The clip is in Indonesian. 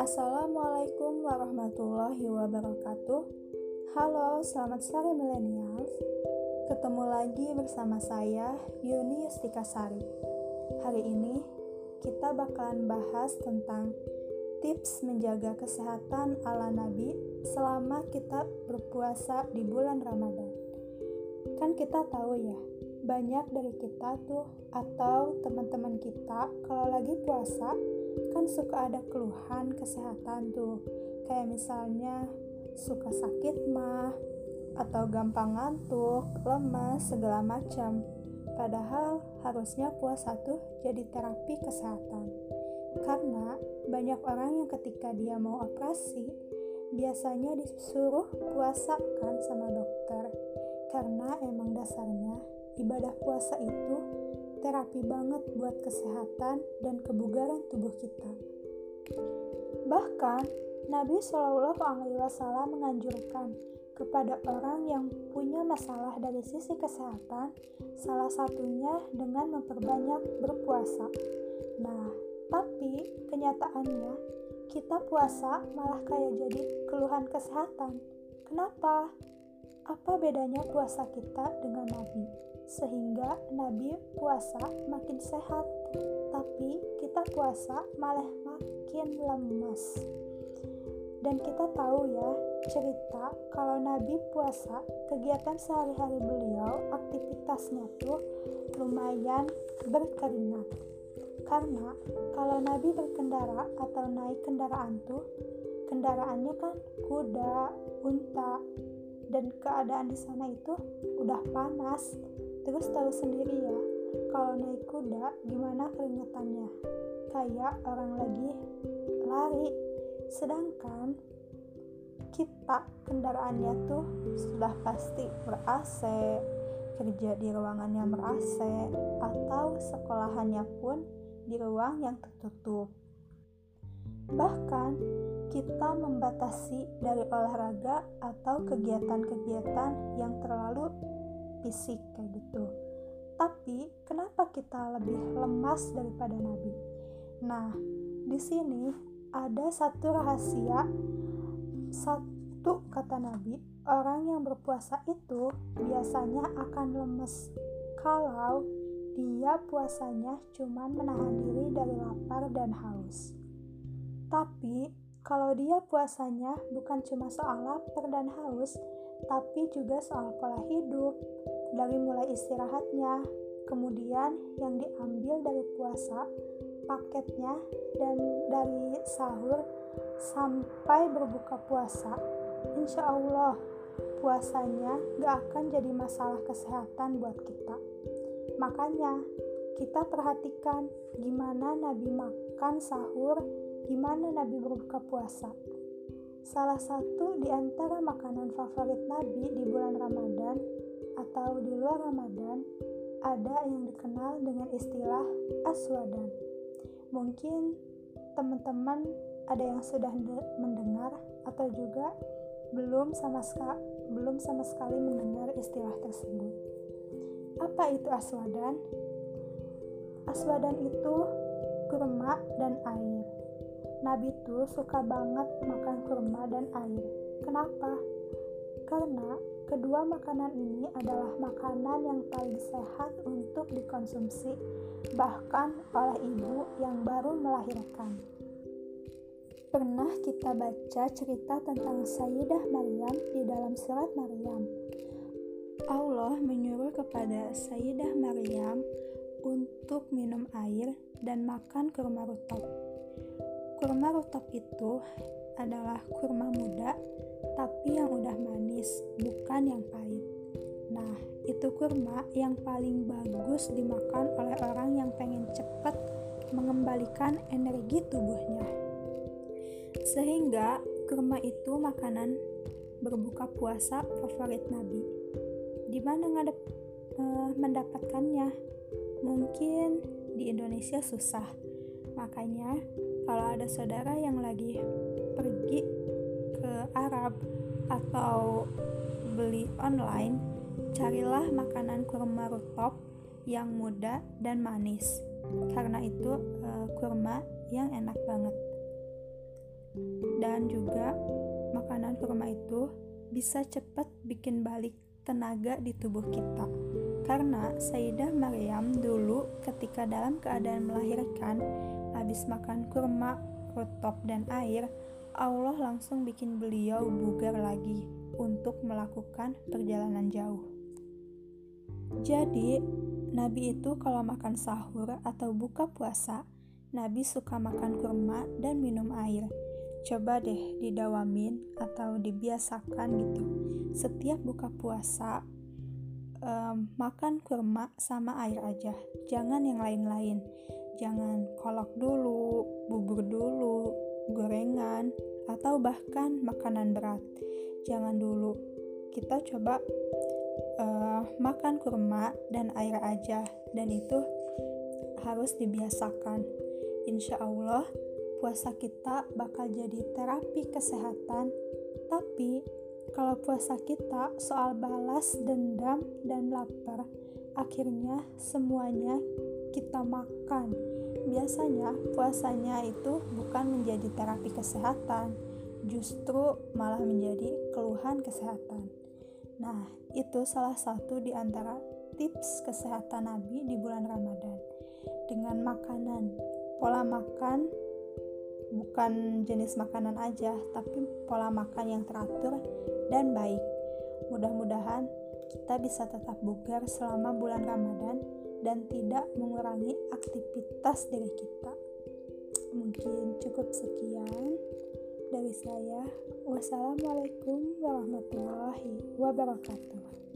Assalamualaikum warahmatullahi wabarakatuh. Halo, selamat sore milenials. Ketemu lagi bersama saya Yuni Yustikasari. Hari ini kita bakalan bahas tentang tips menjaga kesehatan ala Nabi selama kita berpuasa di bulan Ramadan. Kan kita tahu ya, banyak dari kita tuh atau teman-teman kita kalau lagi puasa kan suka ada keluhan kesehatan tuh kayak misalnya suka sakit mah atau gampang ngantuk, lemes, segala macam. Padahal harusnya puasa tuh jadi terapi kesehatan. Karena banyak orang yang ketika dia mau operasi biasanya disuruh puasa kan sama dokter. Karena emang dasarnya ibadah puasa itu terapi banget buat kesehatan dan kebugaran tubuh kita. Bahkan Nabi Shallallahu Alaihi Wasallam menganjurkan kepada orang yang punya masalah dari sisi kesehatan, salah satunya dengan memperbanyak berpuasa. Nah, tapi kenyataannya kita puasa malah kayak jadi keluhan kesehatan. Kenapa? Apa bedanya puasa kita dengan Nabi? Sehingga Nabi puasa makin sehat, tapi kita puasa malah makin lemas. Dan kita tahu ya, cerita kalau Nabi puasa, kegiatan sehari-hari beliau, aktivitasnya tuh lumayan berkeringat. Karena kalau Nabi berkendara atau naik kendaraan tuh, kendaraannya kan kuda, unta, dan keadaan di sana itu udah panas Terus tahu sendiri ya, kalau naik kuda gimana keringetannya? Kayak orang lagi lari. Sedangkan kita kendaraannya tuh sudah pasti ber-AC, kerja di ruangan yang ber-AC, atau sekolahannya pun di ruang yang tertutup. Bahkan kita membatasi dari olahraga atau kegiatan-kegiatan yang terlalu fisik kayak gitu. Tapi kenapa kita lebih lemas daripada Nabi? Nah, di sini ada satu rahasia, satu kata Nabi, orang yang berpuasa itu biasanya akan lemes kalau dia puasanya cuma menahan diri dari lapar dan haus. Tapi kalau dia puasanya bukan cuma soal lapar dan haus, tapi juga soal pola hidup, dari mulai istirahatnya, kemudian yang diambil dari puasa, paketnya, dan dari sahur sampai berbuka puasa. Insya Allah, puasanya gak akan jadi masalah kesehatan buat kita. Makanya, kita perhatikan gimana Nabi makan sahur, gimana Nabi berbuka puasa. Salah satu di antara makanan favorit Nabi di bulan Ramadan atau di luar Ramadan ada yang dikenal dengan istilah aswadan. Mungkin teman-teman ada yang sudah mendengar atau juga belum sama sekali belum sama sekali mendengar istilah tersebut. Apa itu aswadan? Aswadan itu kurma dan air. Nabi tuh suka banget makan kurma dan air. Kenapa? Karena kedua makanan ini adalah makanan yang paling sehat untuk dikonsumsi, bahkan oleh ibu yang baru melahirkan. Pernah kita baca cerita tentang Sayyidah Maryam di dalam surat Maryam. Allah menyuruh kepada Sayyidah Maryam untuk minum air dan makan kurma rutop. Kurma rutop itu adalah kurma muda, tapi yang udah manis, bukan yang pahit. Nah, itu kurma yang paling bagus dimakan oleh orang yang pengen cepat mengembalikan energi tubuhnya. Sehingga kurma itu makanan berbuka puasa favorit Nabi. Di mana ngadep uh, mendapatkannya? Mungkin di Indonesia susah. Makanya kalau ada saudara yang lagi pergi ke Arab atau beli online, carilah makanan kurma rutop yang muda dan manis. Karena itu uh, kurma yang enak banget. Dan juga makanan kurma itu bisa cepat bikin balik tenaga di tubuh kita. Karena Sayyidah Maryam dulu ketika dalam keadaan melahirkan habis makan kurma, rotop dan air, Allah langsung bikin beliau bugar lagi untuk melakukan perjalanan jauh. Jadi, Nabi itu kalau makan sahur atau buka puasa, Nabi suka makan kurma dan minum air. Coba deh didawamin atau dibiasakan gitu. Setiap buka puasa, um, makan kurma sama air aja, jangan yang lain-lain. Jangan kolok dulu, bubur dulu, gorengan, atau bahkan makanan berat. Jangan dulu, kita coba uh, makan kurma dan air aja, dan itu harus dibiasakan. Insya Allah, puasa kita bakal jadi terapi kesehatan, tapi kalau puasa kita soal balas dendam dan lapar, akhirnya semuanya kita makan. Biasanya puasanya itu bukan menjadi terapi kesehatan, justru malah menjadi keluhan kesehatan. Nah, itu salah satu di antara tips kesehatan Nabi di bulan Ramadan. Dengan makanan, pola makan bukan jenis makanan aja, tapi pola makan yang teratur dan baik. Mudah-mudahan kita bisa tetap bugar selama bulan Ramadan dan tidak mengurangi aktivitas diri kita. Mungkin cukup sekian dari saya. Wassalamualaikum warahmatullahi wabarakatuh.